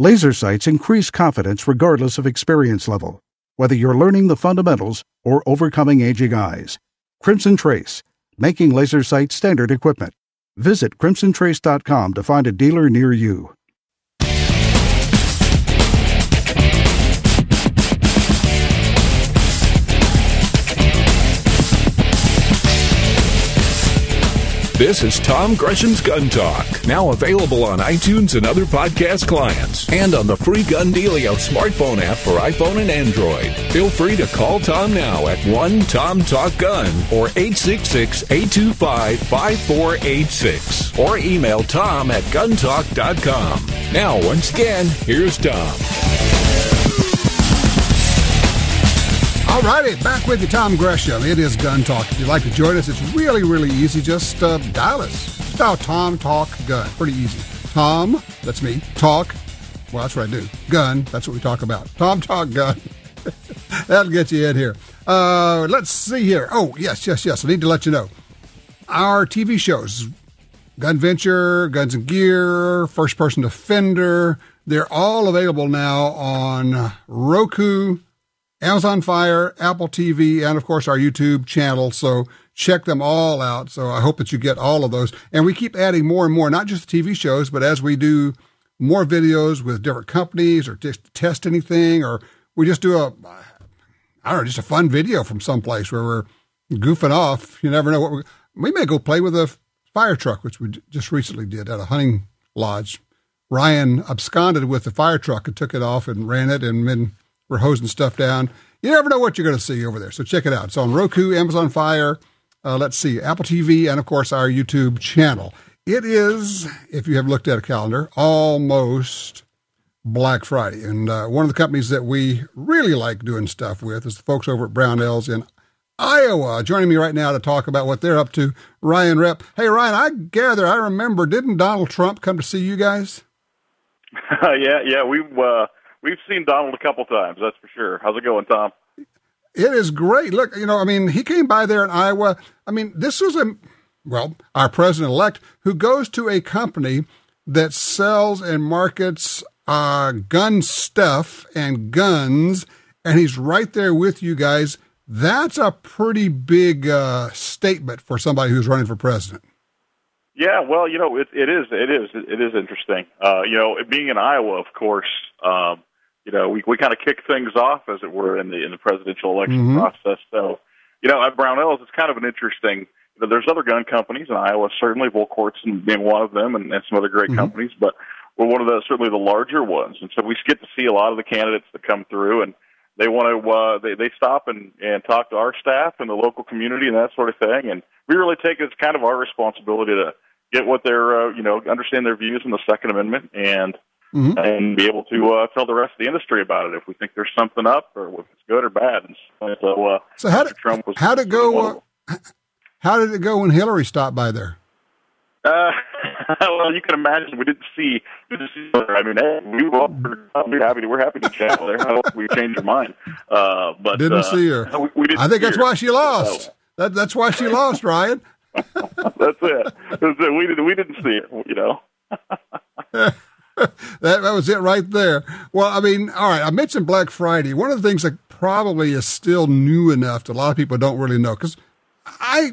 Laser sights increase confidence regardless of experience level, whether you're learning the fundamentals or overcoming aging eyes. Crimson Trace, making laser sight standard equipment. Visit crimsontrace.com to find a dealer near you. This is Tom Gresham's Gun Talk, now available on iTunes and other podcast clients, and on the free Gun Dealio smartphone app for iPhone and Android. Feel free to call Tom now at 1 Tom Talk Gun or 866 825 5486 or email tom at guntalk.com. Now, once again, here's Tom. All righty, back with you, Tom Gresham. It is Gun Talk. If you'd like to join us, it's really, really easy. Just uh, dial us. Just dial Tom Talk Gun. Pretty easy. Tom, that's me. Talk. Well, that's what I do. Gun. That's what we talk about. Tom Talk Gun. That'll get you in here. Uh, let's see here. Oh, yes, yes, yes. I need to let you know. Our TV shows, Gun Venture, Guns and Gear, First Person Defender, they're all available now on Roku, Amazon Fire, Apple TV, and of course our YouTube channel. So check them all out. So I hope that you get all of those. And we keep adding more and more, not just TV shows, but as we do more videos with different companies or just test anything, or we just do a, I don't know, just a fun video from someplace where we're goofing off. You never know what we we may go play with a fire truck, which we just recently did at a hunting lodge. Ryan absconded with the fire truck and took it off and ran it, and then we're hosing stuff down. You never know what you're going to see over there. So check it out. It's on Roku, Amazon Fire, uh, let's see, Apple TV, and of course our YouTube channel. It is, if you have looked at a calendar, almost Black Friday. And uh, one of the companies that we really like doing stuff with is the folks over at Brownells in Iowa. Joining me right now to talk about what they're up to, Ryan Repp. Hey, Ryan, I gather, I remember, didn't Donald Trump come to see you guys? yeah, yeah, we uh, we've seen Donald a couple times, that's for sure. How's it going, Tom? It is great. Look, you know, I mean, he came by there in Iowa. I mean, this was a, well, our president elect who goes to a company that sells and markets uh, gun stuff and guns, and he's right there with you guys. That's a pretty big uh, statement for somebody who's running for president. Yeah, well, you know, it, it is, it is, it is interesting. Uh, you know, being in Iowa, of course, um, you know, we we kind of kick things off, as it were, in the in the presidential election mm-hmm. process. So, you know, at Brownells, it's kind of an interesting. You know, there's other gun companies in Iowa, certainly Volquartsen being one of them, and, and some other great mm-hmm. companies, but we're one of the certainly the larger ones, and so we get to see a lot of the candidates that come through, and they want to uh, they they stop and and talk to our staff and the local community and that sort of thing, and we really take it as kind of our responsibility to get what their uh, you know understand their views on the Second Amendment and mm-hmm. and be able to uh, tell the rest of the industry about it if we think there's something up or if it's good or bad. And so, uh, so how did Trump was how did it go? Uh, how did it go when Hillary stopped by there? Uh, well, you can imagine we didn't see. We didn't see her. I mean, hey, we were, happy. To, we're happy to chat with her. We change your mind. Uh, but didn't uh, see her. We, we didn't I think that's her. why she lost. That, that's why she lost, Ryan. that's it. That's it. We didn't. We didn't see it. You know. that, that was it right there. Well, I mean, all right, I mentioned Black Friday. One of the things that probably is still new enough that a lot of people don't really know, because I,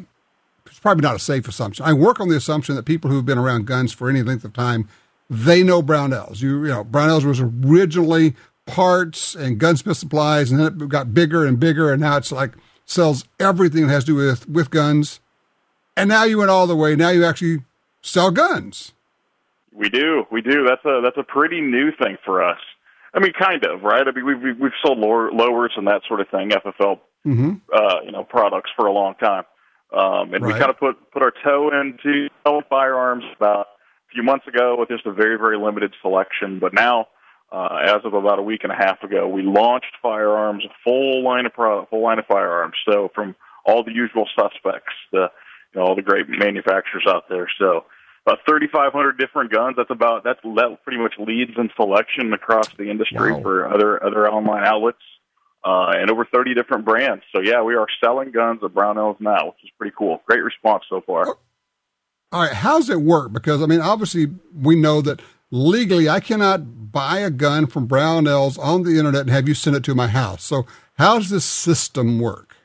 it's probably not a safe assumption. I work on the assumption that people who've been around guns for any length of time, they know Brownells. You, you know, Brownells was originally parts and gunsmith supplies, and then it got bigger and bigger, and now it's like sells everything that has to do with, with guns. And now you went all the way. Now you actually sell guns. We do, we do. That's a that's a pretty new thing for us. I mean, kind of, right? I mean, we've we've sold lower, lowers and that sort of thing, FFL, mm-hmm. uh, you know, products for a long time, um, and right. we kind of put put our toe into selling firearms about a few months ago with just a very very limited selection. But now, uh, as of about a week and a half ago, we launched firearms, a full line of pro- full line of firearms. So from all the usual suspects, the you know, all the great manufacturers out there. So about 3,500 different guns. That's about that's that pretty much leads in selection across the industry wow. for other other online outlets, uh, and over 30 different brands. So yeah, we are selling guns at Brownells now, which is pretty cool. Great response so far. All right, how's it work? Because I mean, obviously, we know that legally, I cannot buy a gun from Brownells on the internet and have you send it to my house. So, how does this system work?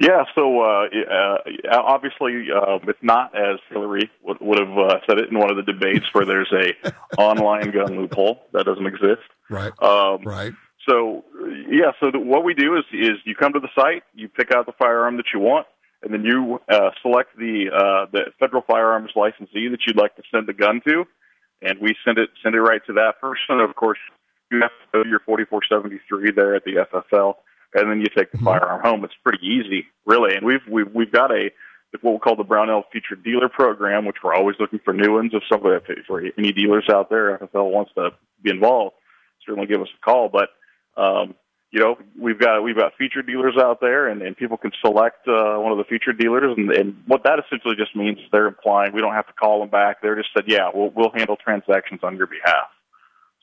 Yeah, so uh, uh, obviously uh, it's not as Hillary would, would have uh, said it in one of the debates where there's a online gun loophole that doesn't exist. Right. Um, right. So yeah, so the, what we do is is you come to the site, you pick out the firearm that you want, and then you uh, select the uh, the federal firearms licensee that you'd like to send the gun to, and we send it send it right to that person. Of course, you have to go to your 4473 there at the FFL and then you take the mm-hmm. firearm home. It's pretty easy, really. And we've we've we've got a what we call the Brownell Featured Dealer Program, which we're always looking for new ones. If somebody, for any dealers out there, FFL wants to be involved, certainly give us a call. But um, you know, we've got we've got featured dealers out there, and, and people can select uh, one of the featured dealers, and, and what that essentially just means is they're implying we don't have to call them back. They're just said, yeah, we'll we'll handle transactions on your behalf.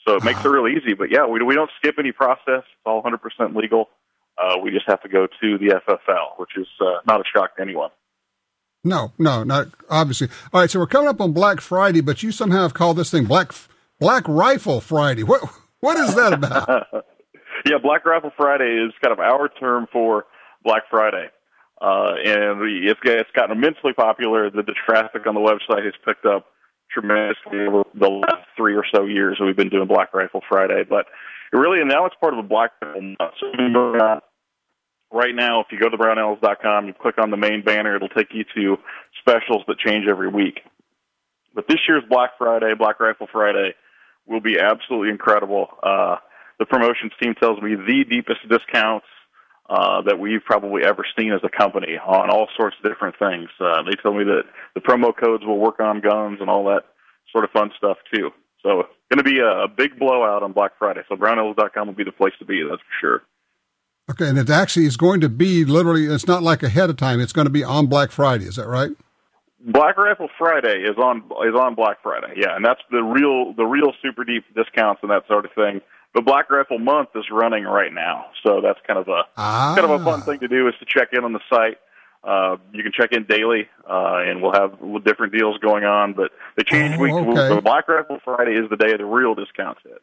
So it makes it real easy. But yeah, we we don't skip any process. It's all 100% legal. Uh, we just have to go to the FFL, which is uh, not a shock to anyone. No, no, not obviously. All right, so we're coming up on Black Friday, but you somehow have called this thing Black Black Rifle Friday. What what is that about? yeah, Black Rifle Friday is kind of our term for Black Friday, uh, and it's it's gotten immensely popular. The, the traffic on the website has picked up tremendously over the last three or so years. We've been doing Black Rifle Friday, but really and now it's part of a Black. So right now, if you go to brownells.com, you click on the main banner, it'll take you to specials that change every week. But this year's Black Friday, Black Rifle Friday, will be absolutely incredible. Uh, the promotions team tells me the deepest discounts uh, that we've probably ever seen as a company on all sorts of different things. Uh, they tell me that the promo codes will work on guns and all that sort of fun stuff too. So it's going to be a, a big blowout on Black Friday. So brownells.com will be the place to be, that's for sure. Okay, and it actually is going to be literally. It's not like ahead of time. It's going to be on Black Friday. Is that right? Black Rifle Friday is on is on Black Friday. Yeah, and that's the real the real super deep discounts and that sort of thing. But Black Rifle Month is running right now, so that's kind of a ah. kind of a fun thing to do is to check in on the site. Uh, you can check in daily, uh, and we'll have different deals going on. But they change oh, week. Okay. The Black Rifle Friday is the day of the real discounts hit.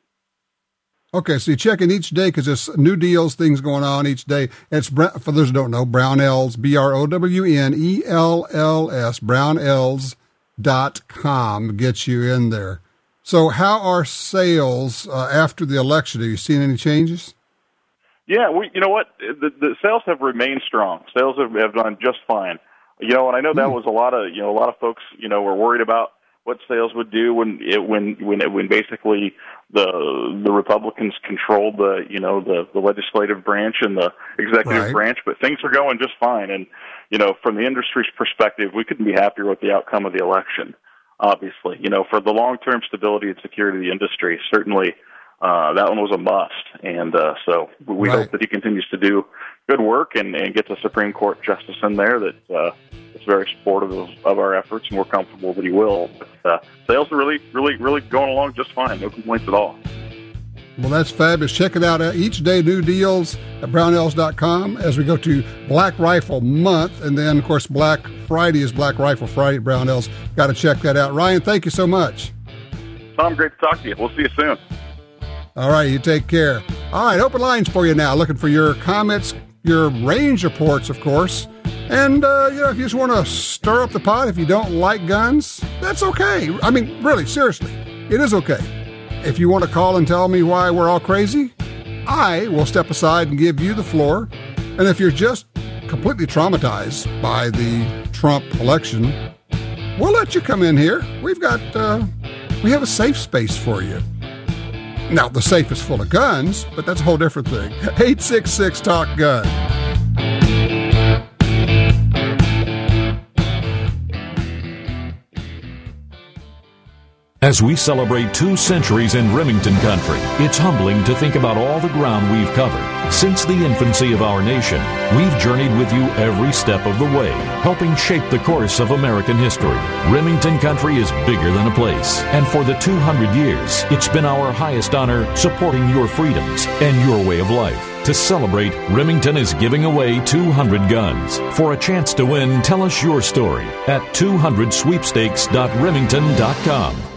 Okay, so you check in each day because there's new deals, things going on each day. It's for those who don't know, Brownells, B R O W N E L L S, Brownells dot com gets you in there. So, how are sales uh, after the election? Have you seen any changes? Yeah, we. You know what? The, the sales have remained strong. Sales have, have done just fine. You know, and I know that hmm. was a lot of you know a lot of folks you know were worried about what sales would do when it when when it, when basically the the Republicans controlled the you know the the legislative branch and the executive right. branch, but things are going just fine. And you know, from the industry's perspective, we couldn't be happier with the outcome of the election. Obviously, you know, for the long term stability and security of the industry, certainly uh, that one was a must. And uh, so we right. hope that he continues to do good work and, and gets a Supreme Court justice in there that uh, is very supportive of, of our efforts, and we're comfortable that he will. But uh, sales are really, really, really going along just fine. No complaints at all. Well, that's fabulous. Check it out each day, new deals at brownells.com as we go to Black Rifle Month. And then, of course, Black Friday is Black Rifle Friday at Brownells. Got to check that out. Ryan, thank you so much. Tom, great to talk to you. We'll see you soon. All right, you take care. All right, open lines for you now. Looking for your comments, your range reports, of course. And, uh, you know, if you just want to stir up the pot, if you don't like guns, that's okay. I mean, really, seriously, it is okay. If you want to call and tell me why we're all crazy, I will step aside and give you the floor. And if you're just completely traumatized by the Trump election, we'll let you come in here. We've got, uh, we have a safe space for you. Now, the safe is full of guns, but that's a whole different thing. 866 Talk Gun. As we celebrate two centuries in Remington country, it's humbling to think about all the ground we've covered. Since the infancy of our nation, we've journeyed with you every step of the way, helping shape the course of American history. Remington country is bigger than a place, and for the 200 years, it's been our highest honor supporting your freedoms and your way of life. To celebrate, Remington is giving away 200 guns. For a chance to win, tell us your story at 200sweepstakes.remington.com.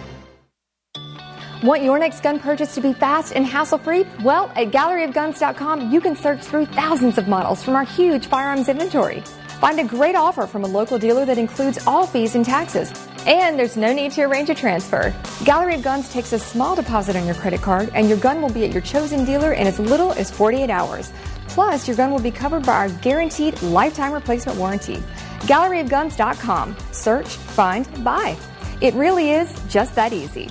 Want your next gun purchase to be fast and hassle free? Well, at galleryofguns.com, you can search through thousands of models from our huge firearms inventory. Find a great offer from a local dealer that includes all fees and taxes. And there's no need to arrange a transfer. Gallery of Guns takes a small deposit on your credit card, and your gun will be at your chosen dealer in as little as 48 hours. Plus, your gun will be covered by our guaranteed lifetime replacement warranty. GalleryofGuns.com. Search, find, buy. It really is just that easy.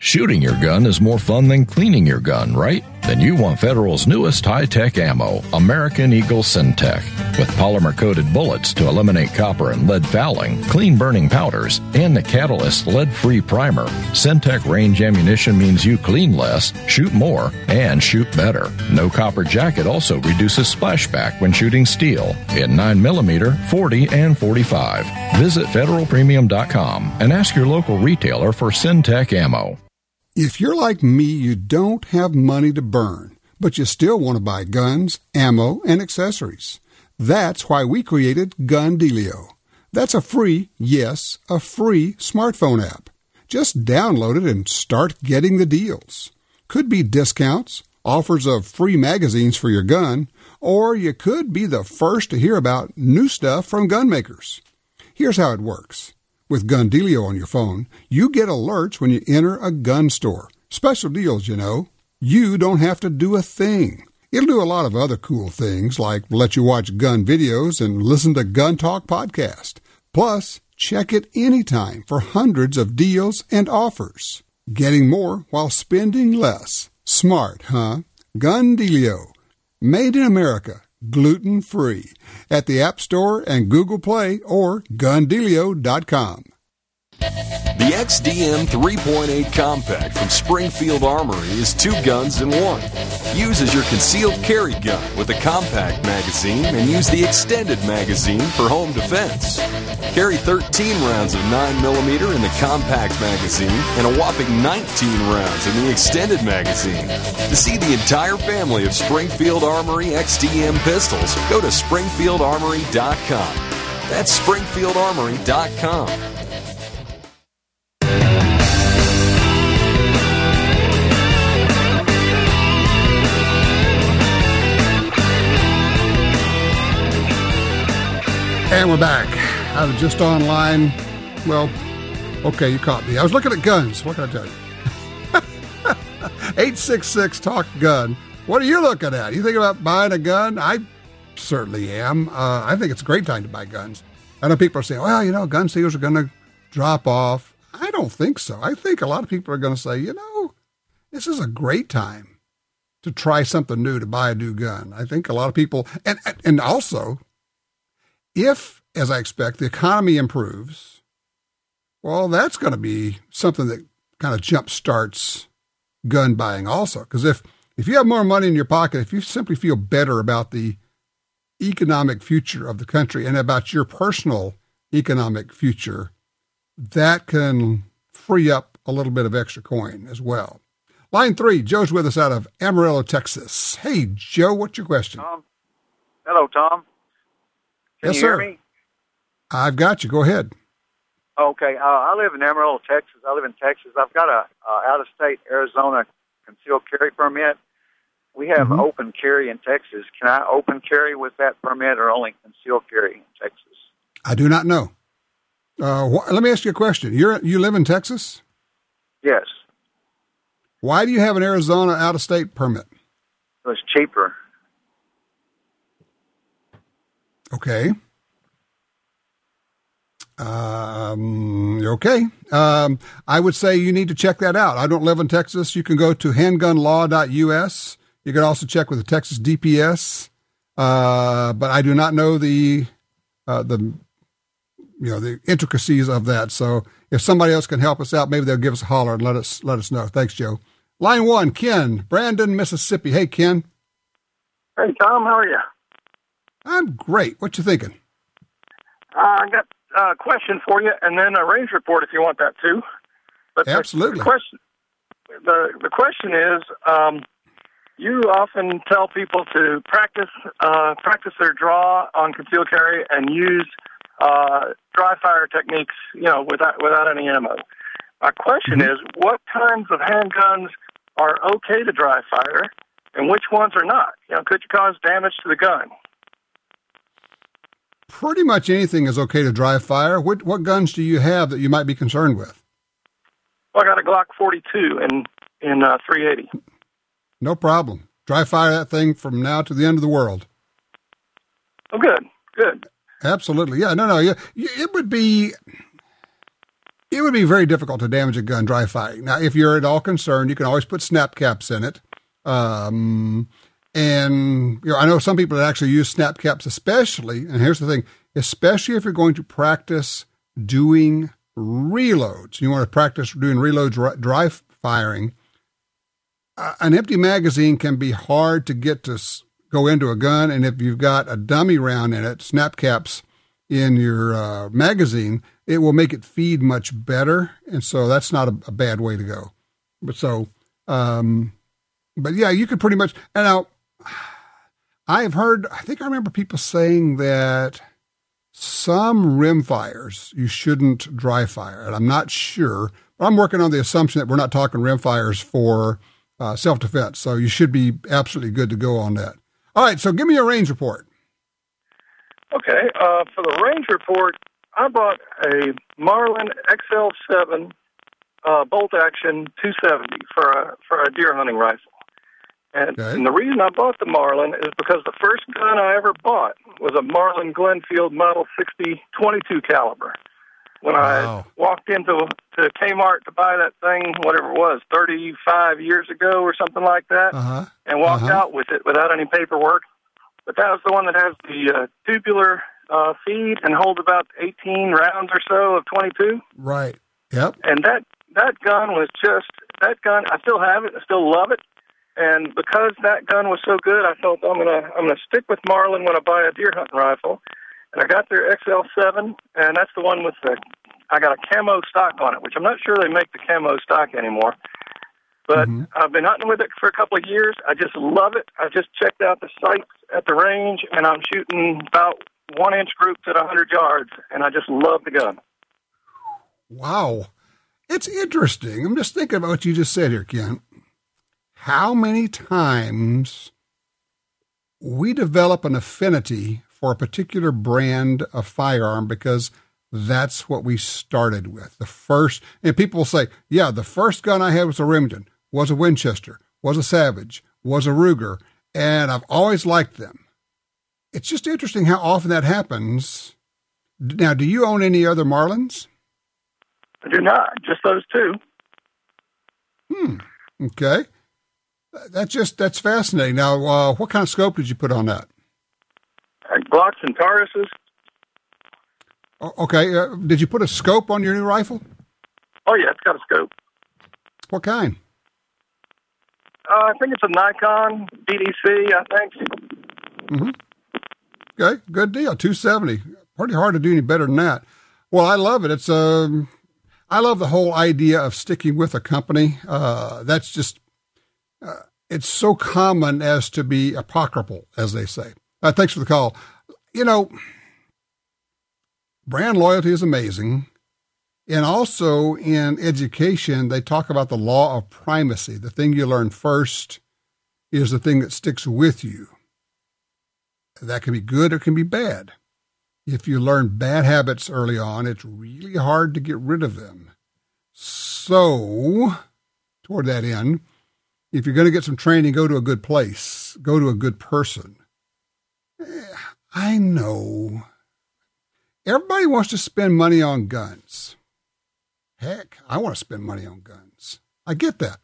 Shooting your gun is more fun than cleaning your gun, right? Then you want Federal's newest high tech ammo, American Eagle Syntech. With polymer coated bullets to eliminate copper and lead fouling, clean burning powders, and the Catalyst lead free primer, Syntech range ammunition means you clean less, shoot more, and shoot better. No copper jacket also reduces splashback when shooting steel in 9mm, 40, and 45. Visit federalpremium.com and ask your local retailer for Syntech ammo. If you're like me, you don't have money to burn, but you still want to buy guns, ammo, and accessories. That's why we created Gun Dealio. That's a free, yes, a free smartphone app. Just download it and start getting the deals. Could be discounts, offers of free magazines for your gun, or you could be the first to hear about new stuff from gun makers. Here's how it works. With Gun Dealio on your phone, you get alerts when you enter a gun store. Special deals, you know. You don't have to do a thing. It'll do a lot of other cool things like let you watch gun videos and listen to Gun Talk podcast. Plus, check it anytime for hundreds of deals and offers. Getting more while spending less. Smart, huh? Gun Dealio. Made in America gluten free at the App Store and Google Play or gundealio.com. The XDM 3.8 Compact from Springfield Armory is two guns in one. Use as your concealed carry gun with a compact magazine and use the extended magazine for home defense. Carry 13 rounds of 9mm in the compact magazine and a whopping 19 rounds in the extended magazine. To see the entire family of Springfield Armory XDM pistols, go to SpringfieldArmory.com. That's SpringfieldArmory.com. And we're back. I was just online. Well, okay, you caught me. I was looking at guns. What can I tell you? 866 Talk Gun. What are you looking at? You think about buying a gun? I certainly am. Uh, I think it's a great time to buy guns. I know people are saying, well, you know, gun sales are going to drop off. I don't think so. I think a lot of people are going to say, you know, this is a great time to try something new, to buy a new gun. I think a lot of people, and and also if, as I expect, the economy improves, well, that's going to be something that kind of jump starts gun buying also. Because if, if you have more money in your pocket, if you simply feel better about the economic future of the country and about your personal economic future, that can free up a little bit of extra coin as well. Line three, Joe's with us out of Amarillo, Texas. Hey, Joe, what's your question? Tom. Hello, Tom. Can yes, you sir. hear me? I've got you. Go ahead. Okay. Uh, I live in Amarillo, Texas. I live in Texas. I've got a uh, out-of-state Arizona concealed carry permit. We have Mhm. open carry in Texas. Can I open carry with that permit, or only concealed carry in Texas? I do not know. Uh, wh- let me ask you a question. You're you live in Texas. Yes, Why do you have an Arizona out of state permit? it was cheaper. Okay. Um, okay. Um, I would say you need to check that out. I don't live in Texas. You can go to handgunlaw.us. You can also check with the Texas DPS. Uh, but I do not know the, uh, the, you know, the intricacies of that. So if somebody else can help us out, maybe they'll give us a holler and let us, let us know. Thanks, Joe. Line one, Ken, Brandon, Mississippi. Hey, Ken. Hey, Tom, how are you? I'm great. What you thinking? Uh, I got a question for you, and then a range report if you want that too. But the- Absolutely. The, question, the the question is, um, you often tell people to practice uh, practice their draw on concealed carry and use uh, dry fire techniques, you know, without without any ammo. My question Mm-hmm. is, what kinds of handguns are okay to dry fire, and which ones are not? You know, could you cause damage to the gun? Pretty much anything is okay to dry fire. What what guns do you have that you might be concerned with? Well, I got a Glock 42 in in uh, 380. No problem. Dry fire that thing from now to the end of the world. Oh, good, good. Absolutely. Yeah. No. No. Yeah. It would be. It would be very difficult to damage a gun dry firing. Now, if you're at all concerned, you can always put snap caps in it. Um, and you know, I know some people that actually use snap caps, especially. And here's the thing: especially if you're going to practice doing reloads, you want to practice doing reloads dry, firing. An empty magazine can be hard to get to go into a gun, and if you've got a dummy round in it, snap caps in your uh, magazine, it will make it feed much better, and so that's not a, a bad way to go. But so, um, but yeah, you could pretty much. And now, I've heard. I think I remember people saying that some rim fires you shouldn't dry fire, and I'm not sure. But I'm working on the assumption that we're not talking rim fires for uh, self defense, so you should be absolutely good to go on that. All right, so give me a range report. Okay, uh, for the range report, I bought a Marlin XL7 uh, bolt action 270 for a for a deer hunting rifle. And, Okay. and the reason I bought the Marlin is because the first gun I ever bought was a Marlin Glenfield Model 60 22 caliber. When Wow. I walked into to Kmart to buy that thing, whatever it was, 35 years ago or something like that, Uh huh. and walked Uh-huh. out with it without any paperwork. But that was the one that has the uh, tubular uh, feed and holds about 18 rounds or so of 22. Right. Yep. And that that gun was just that gun. I still have it. I still love it. And because that gun was so good, I felt I'm gonna I'm gonna stick with Marlin when I buy a deer hunting rifle. And I got their XL7, and that's the one with the I got a camo stock on it, which I'm not sure they make the camo stock anymore. But Mhm. I've been hunting with it for a couple of years. I just love it. I just checked out the sights at the range, and I'm shooting about one inch groups at 100 yards, and I just love the gun. Wow. It's interesting. I'm just thinking about what you just said here, Ken. How many times we develop an affinity for a particular brand of firearm because that's what we started with. The first, and people will say, yeah, the first gun I had was a Remington, was a Winchester, was a Savage, was a Ruger, and I've always liked them. It's just interesting how often that happens. Now, do you own any other Marlins? I do not, just those two. Hmm. Okay. That's just that's fascinating. Now, uh, what kind of scope did you put on that? Uh, Glocks and Tauruses. O- Okay, uh, did you put a scope on your new rifle? Oh yeah, it's got a scope. What kind? Uh, I think it's a Nikon BDC. I think. Okay, good deal. Two seventy. Pretty hard to do any better than that. Well, I love it. It's um, I love the whole idea of sticking with a company. Uh, that's just, uh, it's so common as to be apocryphal, as they say. Uh, thanks for the call. You know, brand loyalty is amazing. And also in education, they talk about the law of primacy. The thing you learn first is the thing that sticks with you. That can be good or can be bad. If you learn bad habits early on, it's really hard to get rid of them. So, toward that end, if you're going to get some training, go to a good place, go to a good person. Eh, I know. Everybody wants to spend money on guns. Heck, I want to spend money on guns. I get that.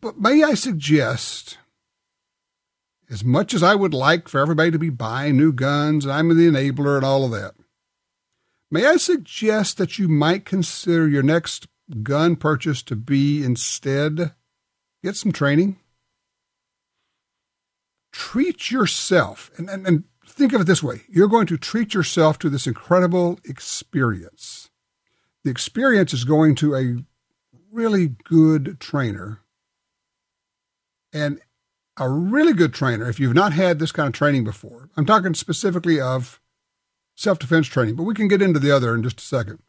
But may I suggest, as much as I would like for everybody to be buying new guns, and I'm the enabler and all of that, may I suggest that you might consider your next gun purchase to be instead get some training? Treat yourself, and, and, and think of it this way you're going to treat yourself to this incredible experience. The experience is going to a really good trainer. And a really good trainer, if you've not had this kind of training before, I'm talking specifically of self defense training, but we can get into the other in just a second.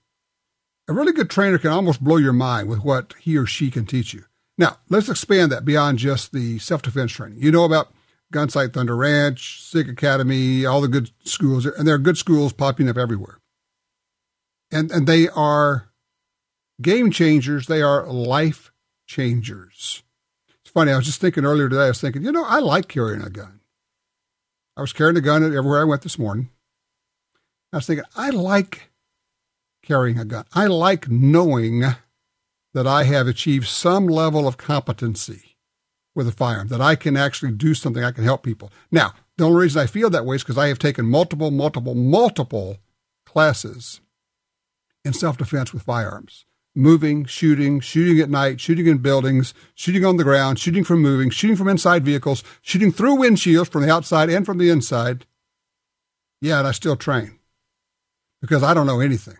A really good trainer can almost blow your mind with what he or she can teach you. Now, let's expand that beyond just the self defense training. You know about Gunsight Thunder Ranch, SIG Academy, all the good schools, and there are good schools popping up everywhere. And, and they are game changers, they are life changers. It's funny, I was just thinking earlier today, I was thinking, you know, I like carrying a gun. I was carrying a gun everywhere I went this morning. I was thinking, I like carrying a gun. I like knowing that I have achieved some level of competency with a firearm, that I can actually do something, I can help people. Now, the only reason I feel that way is because I have taken multiple, multiple, multiple classes in self defense with firearms moving, shooting, shooting at night, shooting in buildings, shooting on the ground, shooting from moving, shooting from inside vehicles, shooting through windshields from the outside and from the inside. Yeah, and I still train because I don't know anything.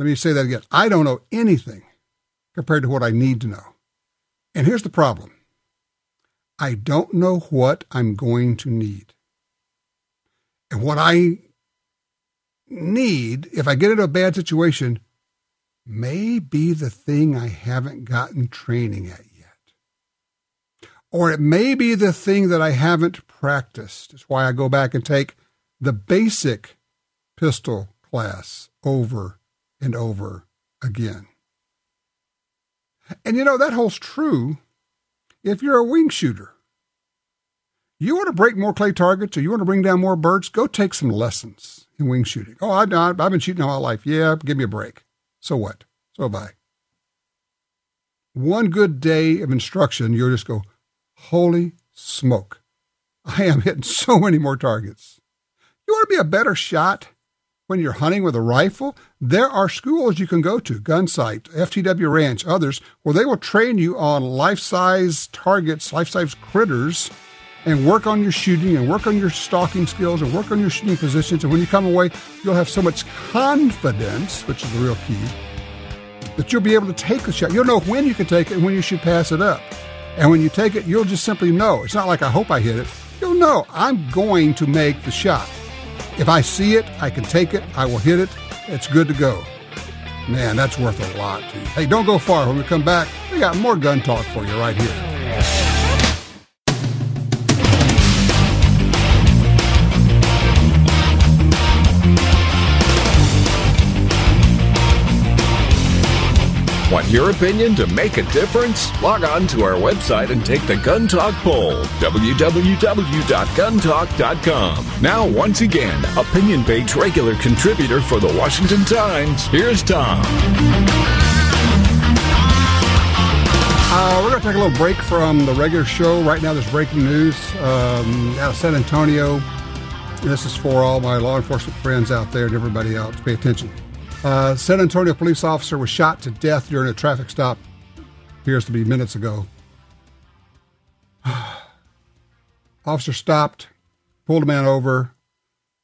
Let me say that again. I don't know anything compared to what I need to know. And here's the problem I don't know what I'm going to need. And what I need, if I get into a bad situation, may be the thing I haven't gotten training at yet. Or it may be the thing that I haven't practiced. It's why I go back and take the basic pistol class over and over again. And you know, that holds true if you're a wing shooter. You want to break more clay targets or you want to bring down more birds, go take some lessons in wing shooting. Oh, I, I've been shooting all my life. Yeah, give me a break. So what? So have I. One good day of instruction, you'll just go, holy smoke. I am hitting so many more targets. You want to be a better shot? When you're hunting with a rifle, there are schools you can go to, Gunsight, FTW Ranch, others, where they will train you on life size targets, life size critters, and work on your shooting and work on your stalking skills and work on your shooting positions. And when you come away, you'll have so much confidence, which is the real key, that you'll be able to take the shot. You'll know when you can take it and when you should pass it up. And when you take it, you'll just simply know. It's not like I hope I hit it. You'll know I'm going to make the shot. If I see it, I can take it, I will hit it, it's good to go. Man, that's worth a lot to you. Hey, don't go far. When we come back, we got more gun talk for you right here. Want your opinion to make a difference? Log on to our website and take the Gun Talk poll. www.guntalk.com. Now, once again, opinion page regular contributor for the Washington Times. Here's Tom. Uh, we're going to take a little break from the regular show. Right now, there's breaking news um, out of San Antonio. This is for all my law enforcement friends out there and everybody else. Pay attention. Uh, San Antonio police officer was shot to death during a traffic stop. Appears to be minutes ago. officer stopped, pulled a man over.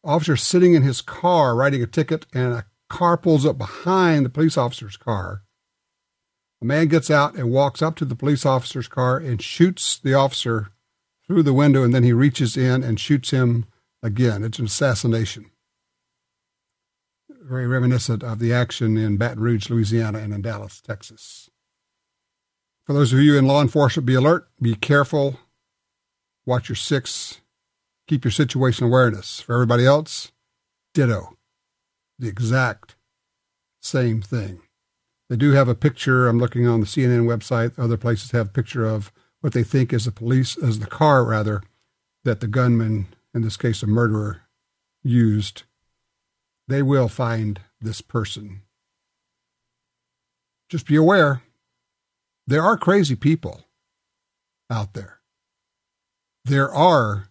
Officer sitting in his car writing a ticket, and a car pulls up behind the police officer's car. A man gets out and walks up to the police officer's car and shoots the officer through the window, and then he reaches in and shoots him again. It's an assassination very reminiscent of the action in Baton Rouge, Louisiana, and in Dallas, Texas. For those of you in law enforcement, be alert, be careful, watch your six, keep your situation awareness. For everybody else, ditto. The exact same thing. They do have a picture. I'm looking on the CNN website. Other places have a picture of what they think is the police, as the car rather, that the gunman, in this case a murderer, used they will find this person. Just be aware there are crazy people out there. There are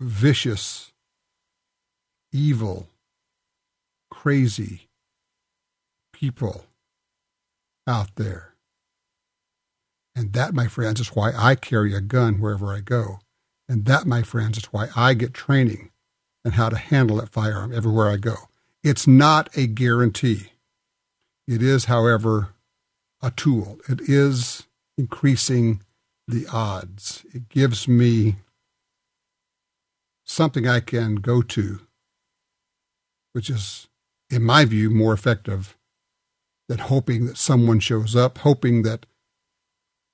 vicious, evil, crazy people out there. And that, my friends, is why I carry a gun wherever I go. And that, my friends, is why I get training and how to handle that firearm everywhere I go. It's not a guarantee. It is, however, a tool. It is increasing the odds. It gives me something I can go to, which is in my view, more effective than hoping that someone shows up, hoping that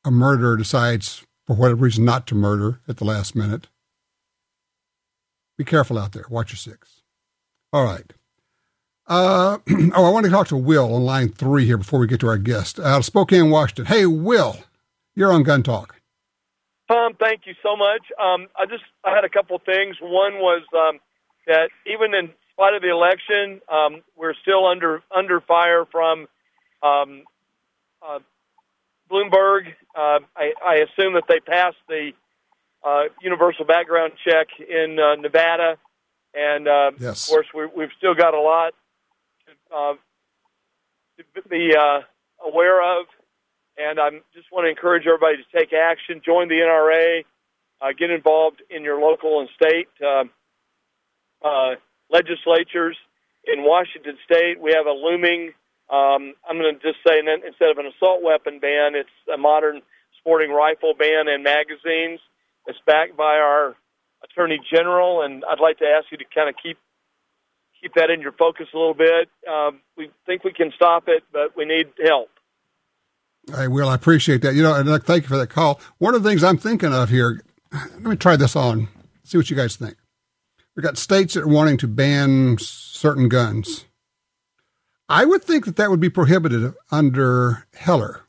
a murderer decides for whatever reason not to murder at the last minute. Be careful out there. Watch your six. All right. Uh, oh, I want to talk to Will on line three here before we get to our guest out of Spokane, Washington. Hey, Will, you're on Gun Talk. Tom, thank you so much. Um, I just I had a couple things. One was um, that even in spite of the election, um, we're still under under fire from um, uh, Bloomberg. Uh, I, I assume that they passed the uh, universal background check in uh, Nevada, and uh, yes. of course we, we've still got a lot to, uh, to be uh, aware of. And I just want to encourage everybody to take action, join the NRA, uh, get involved in your local and state uh, uh, legislatures. In Washington State, we have a looming um, I'm going to just say instead of an assault weapon ban, it's a modern sporting rifle ban and magazines. It's backed by our attorney general, and I'd like to ask you to kind of keep keep that in your focus a little bit. Um, we think we can stop it, but we need help. I will. I appreciate that. You know, and thank you for that call. One of the things I'm thinking of here, let me try this on, see what you guys think. We've got states that are wanting to ban certain guns. I would think that that would be prohibited under Heller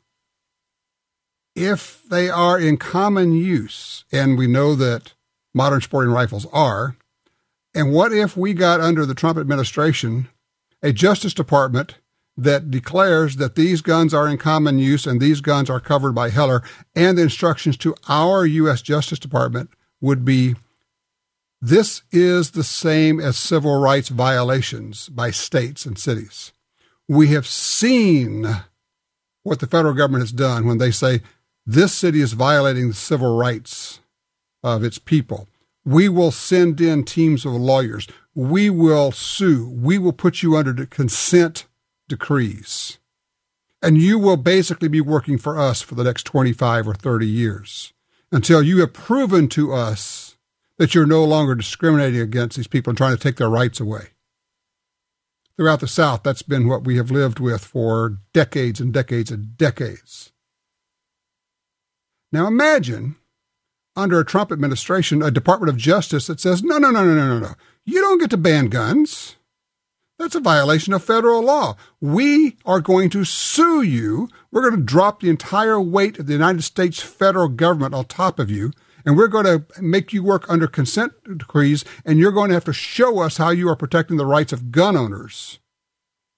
if they are in common use, and we know that modern sporting rifles are. And what if we got under the Trump administration a Justice Department that declares that these guns are in common use and these guns are covered by Heller, and the instructions to our U.S. Justice Department would be this is the same as civil rights violations by states and cities we have seen what the federal government has done when they say this city is violating the civil rights of its people. We will send in teams of lawyers. We will sue. We will put you under consent decrees. And you will basically be working for us for the next 25 or 30 years until you have proven to us that you're no longer discriminating against these people and trying to take their rights away throughout the South, that's been what we have lived with for decades and decades and decades. Now imagine under a Trump administration, a Department of Justice that says, no, no, no, no, no, no, no. You don't get to ban guns. That's a violation of federal law. We are going to sue you. We're going to drop the entire weight of the United States federal government on top of you and we're going to make you work under consent decrees, and you're going to have to show us how you are protecting the rights of gun owners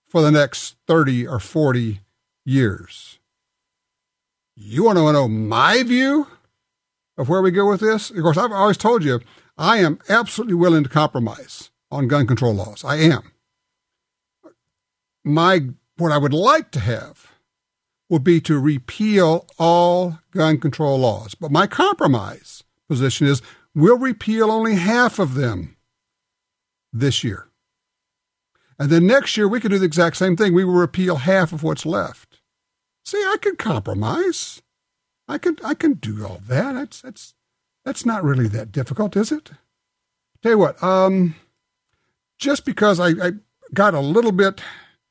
for the next 30 or 40 years. You want to know my view of where we go with this? Of course, I've always told you I am absolutely willing to compromise on gun control laws. I am. My what I would like to have would be to repeal all gun control laws. But my compromise position is we'll repeal only half of them this year. And then next year we could do the exact same thing. We will repeal half of what's left. See, I can compromise. I can I can do all that. That's that's that's not really that difficult, is it? Tell you what, um, just because I, I got a little bit,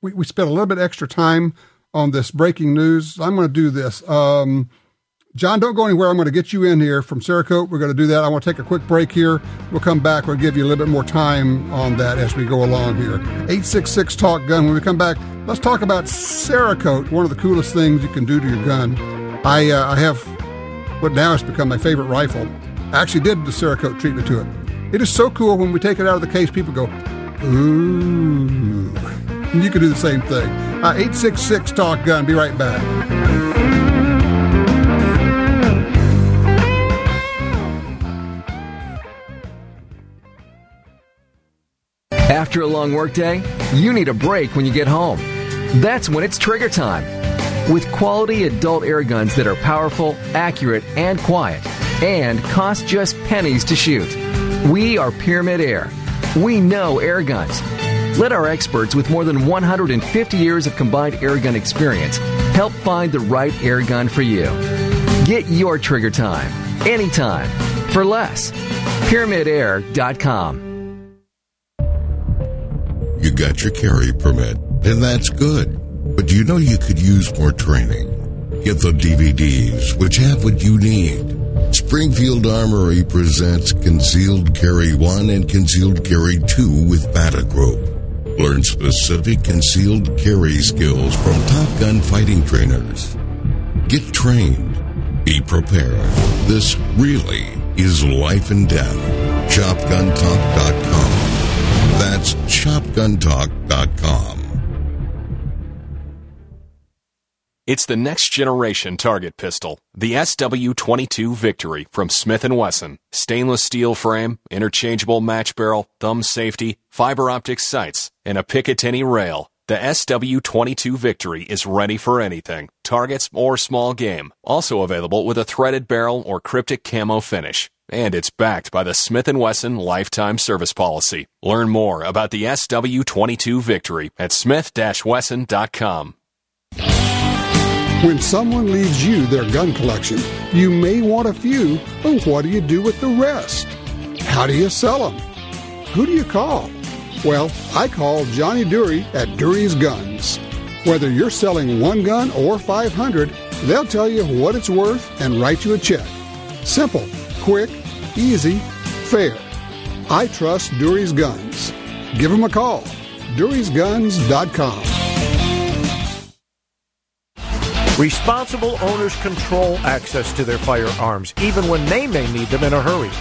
we, we spent a little bit extra time on this breaking news. I'm going to do this. Um, John, don't go anywhere. I'm going to get you in here from Cerakote. We're going to do that. I want to take a quick break here. We'll come back. We'll give you a little bit more time on that as we go along here. 866 Talk Gun. When we come back, let's talk about Cerakote, one of the coolest things you can do to your gun. I, uh, I have what now has become my favorite rifle. I actually did the Cerakote treatment to it. It is so cool when we take it out of the case, people go, ooh. And you can do the same thing. Uh, 866 Talk Gun. Be right back. After a long workday, you need a break when you get home. That's when it's trigger time. With quality adult air guns that are powerful, accurate, and quiet, and cost just pennies to shoot. We are Pyramyd Air. We know air guns let our experts with more than 150 years of combined airgun experience help find the right airgun for you. Get your trigger time, anytime, for less. PyramydAir.com. You got your carry permit, and that's good. But you know you could use more training. Get the DVDs, which have what you need. Springfield Armory presents Concealed Carry 1 and Concealed Carry 2 with Bata Group. Learn specific concealed carry skills from Top Gun fighting trainers. Get trained. Be prepared. This really is life and death. ShopGunTalk.com. That's ShopGunTalk.com. It's the next generation target pistol, the SW22 Victory from Smith & Wesson. Stainless steel frame, interchangeable match barrel, thumb safety, fiber optic sights, and a Picatinny rail. The SW22 Victory is ready for anything, targets or small game. Also available with a threaded barrel or cryptic camo finish. And it's backed by the Smith & Wesson lifetime service policy. Learn more about the SW22 Victory at smith-wesson.com. When someone leaves you their gun collection, you may want a few, but what do you do with the rest? How do you sell them? Who do you call? Well, I call Johnny Dury at Dury's Guns. Whether you're selling one gun or 500, they'll tell you what it's worth and write you a check. Simple, quick, easy, fair. I trust Dury's Guns. Give them a call. Dury'sGuns.com. Responsible owners control access to their firearms, even when they may need them in a hurry.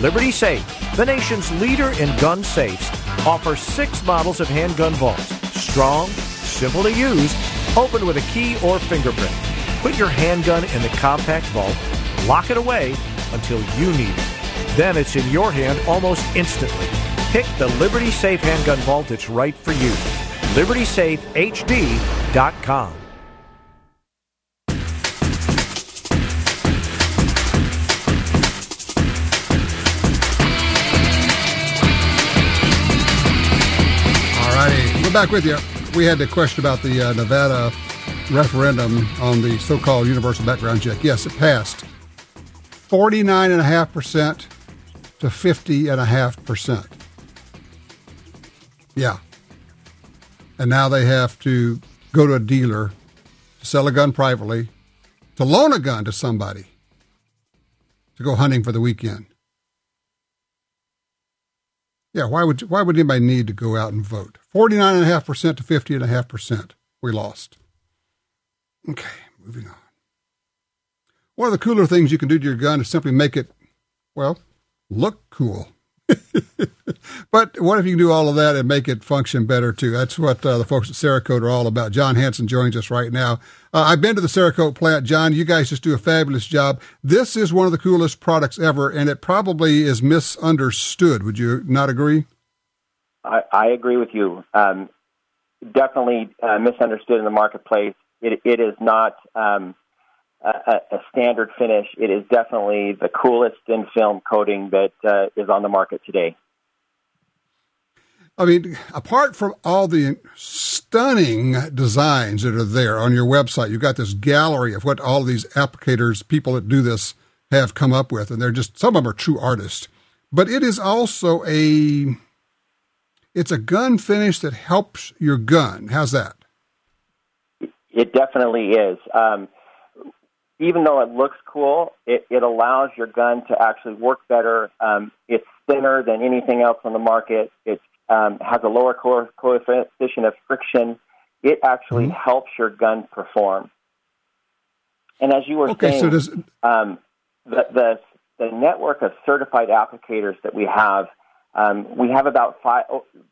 Liberty Safe, the nation's leader in gun safes, offers six models of handgun vaults. Strong, simple to use, open with a key or fingerprint. Put your handgun in the compact vault, lock it away until you need it. Then it's in your hand almost instantly. Pick the Liberty Safe handgun vault that's right for you. LibertySafeHD.com. we're back with you. We had the question about the uh, Nevada referendum on the so-called universal background check. Yes, it passed. 49.5% to 50.5%. Yeah. And now they have to go to a dealer to sell a gun privately, to loan a gun to somebody, to go hunting for the weekend. Yeah, why would why would anybody need to go out and vote? Forty nine and a half percent to fifty and a half percent. We lost. Okay, moving on. One of the cooler things you can do to your gun is simply make it, well, look cool. but what if you can do all of that and make it function better too? That's what uh, the folks at Cerakote are all about. John Hanson joins us right now. Uh, I've been to the Cerakote plant. John, you guys just do a fabulous job. This is one of the coolest products ever, and it probably is misunderstood. Would you not agree? I, I agree with you. Um, definitely uh, misunderstood in the marketplace. It, it is not um, a, a, standard finish. It is definitely the coolest thin film coating that uh, is on the market today. I mean, apart from all the stunning designs that are there on your website, you've got this gallery of what all these applicators, people that do this, have come up with, and they're just some of them are true artists. But it is also a it's a gun finish that helps your gun. How's that? It definitely is. Um, even though it looks cool, it, it allows your gun to actually work better. Um, it's thinner than anything else on the market. It um, has a lower co- coefficient of friction. It actually mm-hmm. helps your gun perform. And as you were okay, saying, so does, um, the, the, the network of certified applicators that we have, um, we have about five,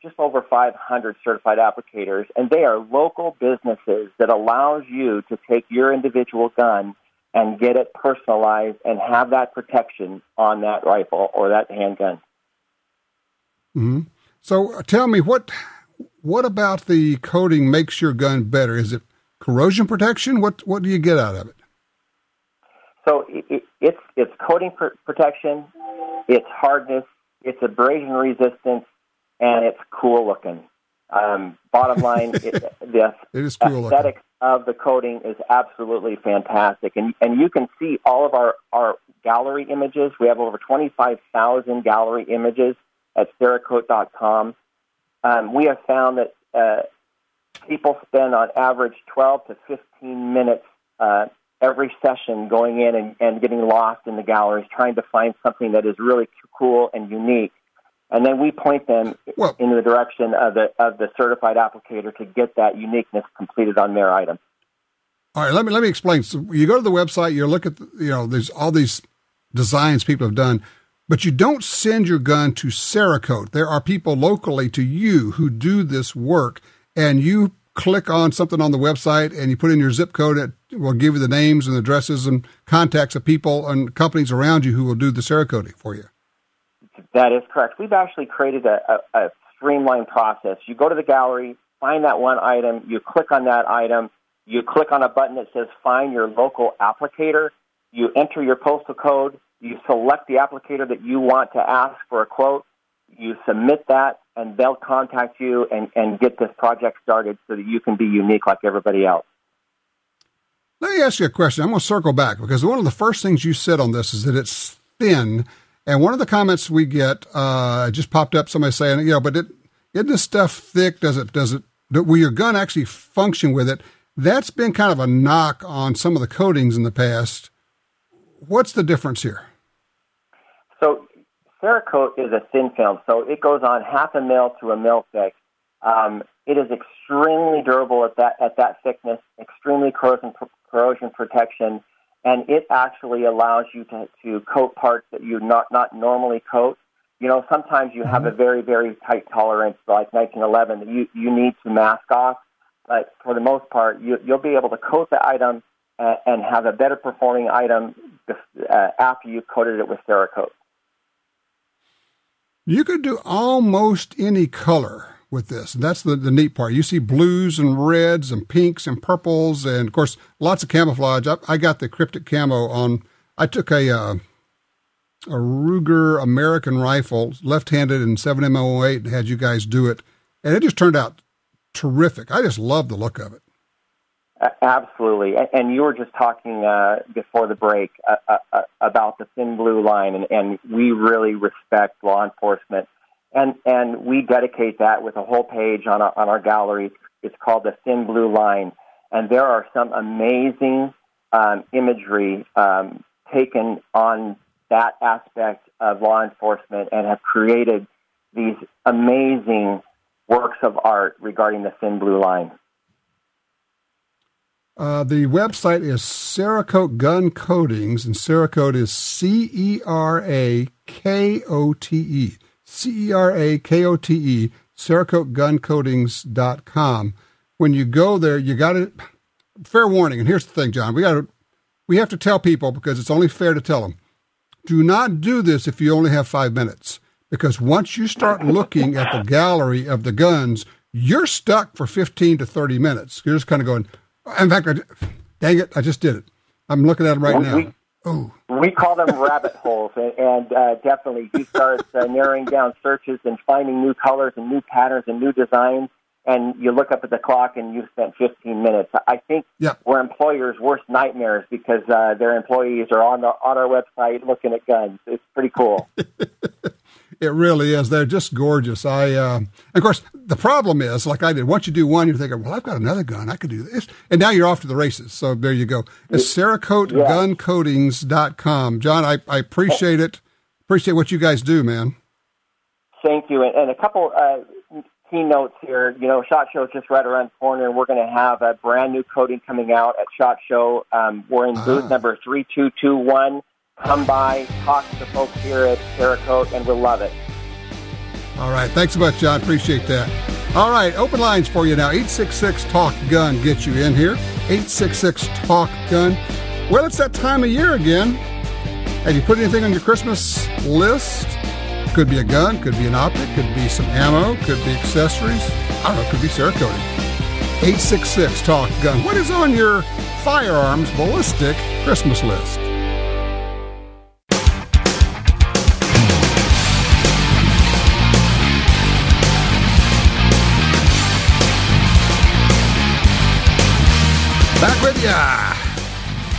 just over 500 certified applicators, and they are local businesses that allows you to take your individual gun and get it personalized and have that protection on that rifle or that handgun. Mm-hmm. So uh, tell me what what about the coating makes your gun better? Is it corrosion protection? What what do you get out of it? So it, it's it's coating pr- protection, it's hardness, it's abrasion resistance, and it's cool looking. Um, bottom line, it, the it is cool aesthetics looking. Of the coating is absolutely fantastic, and and you can see all of our our gallery images. We have over twenty five thousand gallery images at Cerakote.com. um, we have found that uh, people spend on average 12 to 15 minutes uh, every session going in and, and getting lost in the galleries, trying to find something that is really cool and unique. And then we point them well, in the direction of the of the certified applicator to get that uniqueness completed on their item. All right, let me let me explain. So you go to the website, you look at the, you know there's all these designs people have done, but you don't send your gun to Cerakote. There are people locally to you who do this work, and you click on something on the website and you put in your zip code. It will give you the names and addresses and contacts of people and companies around you who will do the Cerakoting for you. That is correct. We've actually created a, a, a streamlined process. You go to the gallery, find that one item, you click on that item you click on a button that says Find Your Local Applicator. You enter your postal code. You select the applicator that you want to ask for a quote. You submit that, and they'll contact you and, and get this project started so that you can be unique like everybody else. Let me ask you a question. I'm going to circle back because one of the first things you said on this is that it's thin. And one of the comments we get uh, just popped up. Somebody saying, you know, but it, isn't this stuff thick? Does it does it will your gun actually function with it? That's been kind of a knock on some of the coatings in the past. What's the difference here? So, Cerakote is a thin film, so it goes on half a mil to a mil thick. Um, it is extremely durable at that at that thickness, extremely corrosion corrosion protection, and it actually allows you to, to coat parts that you not not normally coat. You know, sometimes you mm-hmm. have a very very tight tolerance, like 1911, that you you need to mask off but for the most part, you, you'll be able to coat the item uh, and have a better performing item uh, after you've coated it with Cerakote. You could do almost any color with this. And that's the, the neat part. You see blues and reds and pinks and purples, and of course, lots of camouflage. I, I got the cryptic camo on. I took a uh, a Ruger American rifle, left handed in 7M08, and had you guys do it. And it just turned out terrific. I just love the look of it. Absolutely, and you were just talking uh, before the break uh, uh, uh, about the thin blue line, and, and we really respect law enforcement, and and we dedicate that with a whole page on our, on our gallery. It's called the thin blue line, and there are some amazing um, imagery um, taken on that aspect of law enforcement, and have created these amazing works of art regarding the thin blue line? Uh, the website is Cerakote Gun Coatings, and Cerakote is C E R A K O T E. C E R A K O T E, CerakoteGunCoatings.com. When you go there, you got to, fair warning, and here's the thing, John, we got to, we have to tell people because it's only fair to tell them. Do not do this if you only have five minutes because once you start looking at the gallery of the guns, you're stuck for 15 to 30 minutes. You're just kind of going, in fact, I, dang it, I just did it. I'm looking at them right now. We, oh. we call them rabbit holes, and, and uh, definitely you start uh, narrowing down searches and finding new colors and new patterns and new designs and you look up at the clock and you've spent 15 minutes. I think yeah. we're employers' worst nightmares because uh, their employees are on the on our website looking at guns. It's pretty cool. It really is. They're just gorgeous. I, uh, of course, the problem is, like I did, once you do one, you're thinking, well, I've got another gun. I could do this. And now you're off to the races. So there you go. It's CerakoteGunCoatings.com. John, I, I appreciate it. Appreciate what you guys do, man. Thank you. And, and a couple uh, keynotes here. You know, SHOT Show is just right around the corner, and we're going to have a brand new coating coming out at SHOT Show. Um, we're in booth ah. number 3221. Come by, talk to the folks here at Cerakote, and we'll love it. All right. Thanks so much, John. Appreciate that. All right. Open lines for you now. 866 Talk Gun gets you in here. 866 Talk Gun. Well, it's that time of year again. Have you put anything on your Christmas list? Could be a gun, could be an optic, could be some ammo, could be accessories. I don't know, could be Cerakoting. 866 Talk Gun. What is on your firearms ballistic Christmas list? Back with ya.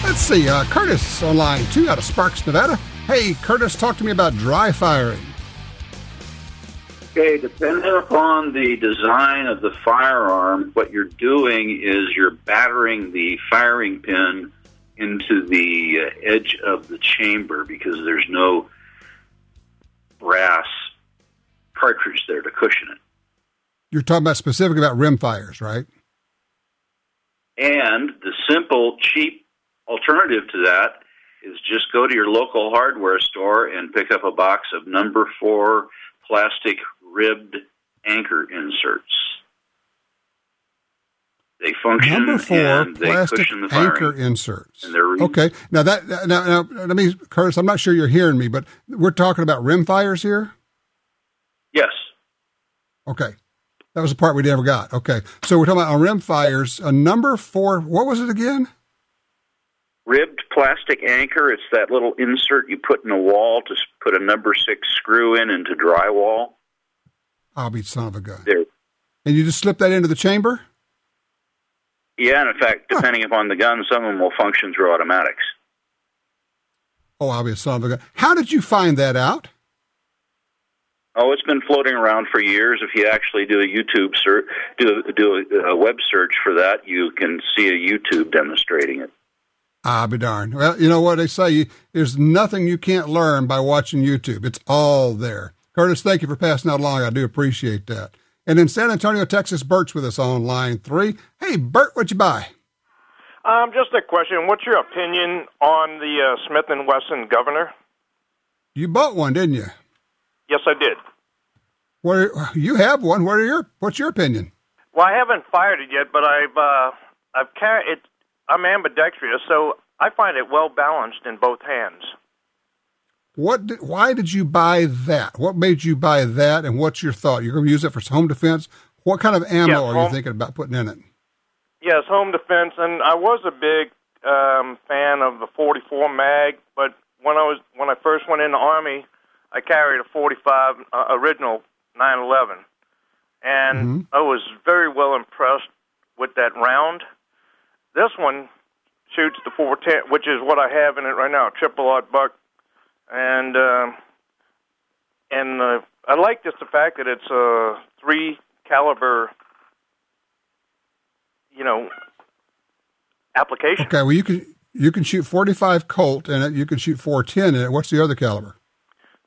Let's see. Uh, Curtis online too, out of Sparks, Nevada. Hey, Curtis, talk to me about dry firing. Okay, depending upon the design of the firearm, what you're doing is you're battering the firing pin into the uh, edge of the chamber because there's no brass cartridge there to cushion it. You're talking about specifically about rim fires, right? And the simple, cheap alternative to that is just go to your local hardware store and pick up a box of number four plastic ribbed anchor inserts. They function Number four and they plastic cushion the firing. anchor inserts. Okay, now that now, now let me, Curtis. I'm not sure you're hearing me, but we're talking about rim fires here. Yes. Okay, that was the part we never got. Okay, so we're talking about on rim fires. A number four. What was it again? ribbed plastic anchor. It's that little insert you put in a wall to put a number six screw in into drywall. I'll be son of a gun. There. And you just slip that into the chamber. Yeah, and in fact, depending upon the gun, some of them will function through automatics. Oh, I'll be a son of a gun. How did you find that out? Oh, it's been floating around for years. If you actually do a YouTube search, do do a, a web search for that, you can see a YouTube demonstrating it. I'll be darned. Well, you know what they say. There's nothing you can't learn by watching YouTube. It's all there. Curtis, thank you for passing that along. I do appreciate that. And in San Antonio, Texas, Bert's with us on line three. Hey, Bert, what'd you buy? Um, just a question. What's your opinion on the uh, Smith and Wesson Governor? You bought one, didn't you? Yes, I did. What you have one? What are your? What's your opinion? Well, I haven't fired it yet, but I've uh, I've carried it. I'm ambidextrous, so I find it well balanced in both hands. What? Did, why did you buy that? What made you buy that? And what's your thought? You're going to use it for home defense. What kind of ammo Yeah, are home- you thinking about putting in it? Yes, home defense, and I was a big um, fan of the 44 mag, but when I was when I first went in the army, I carried a 45 uh, original 911, and I was very well impressed with that round. This one shoots the 410, which is what I have in it right now, triple aught buck, and um and uh, I like just the fact that it's a three caliber, you know, application. Okay, well you can you can shoot 45 Colt it. You can shoot 410 in it. What's the other caliber?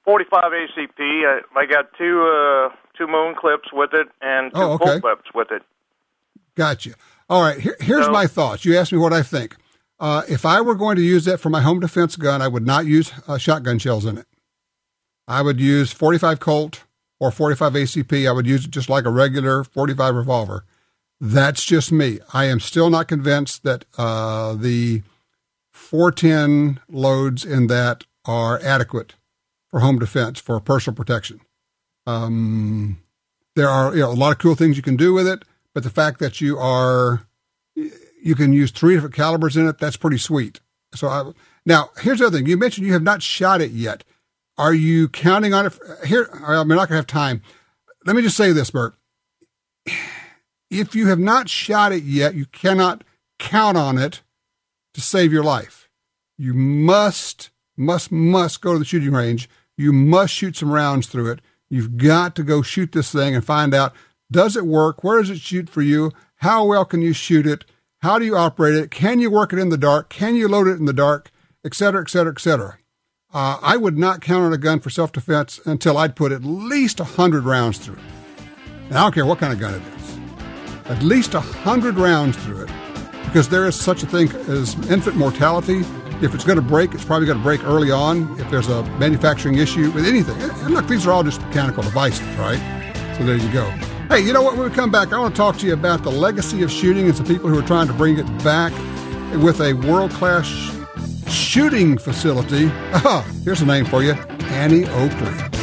45 ACP. I, I got two uh, two moon clips with it and two Oh, okay. clips with it. Gotcha. All right, here, here's my thoughts. You asked me what I think. Uh, if I were going to use that for my home defense gun, I would not use uh, shotgun shells in it. I would use 45 Colt or 45 ACP. I would use it just like a regular 45 revolver. That's just me. I am still not convinced that uh, the 410 loads in that are adequate for home defense for personal protection. Um, there are you know, a lot of cool things you can do with it, but the fact that you are you can use three different calibers in it, that's pretty sweet. So I, now here's the other thing. You mentioned you have not shot it yet. Are you counting on it? Here, I'm not going to have time. Let me just say this, Bert. If you have not shot it yet, you cannot count on it to save your life. You must, must, must go to the shooting range. You must shoot some rounds through it. You've got to go shoot this thing and find out does it work? Where does it shoot for you? How well can you shoot it? How do you operate it? Can you work it in the dark? Can you load it in the dark? Et cetera, et cetera, et cetera. Uh, I would not count on a gun for self defense until I'd put at least 100 rounds through it. And I don't care what kind of gun it is. At least 100 rounds through it because there is such a thing as infant mortality. If it's going to break, it's probably going to break early on if there's a manufacturing issue with anything. And look, these are all just mechanical devices, right? So there you go. Hey, you know what? When we come back, I want to talk to you about the legacy of shooting and some people who are trying to bring it back with a world class shooting facility. Here's a name for you Annie Oakley.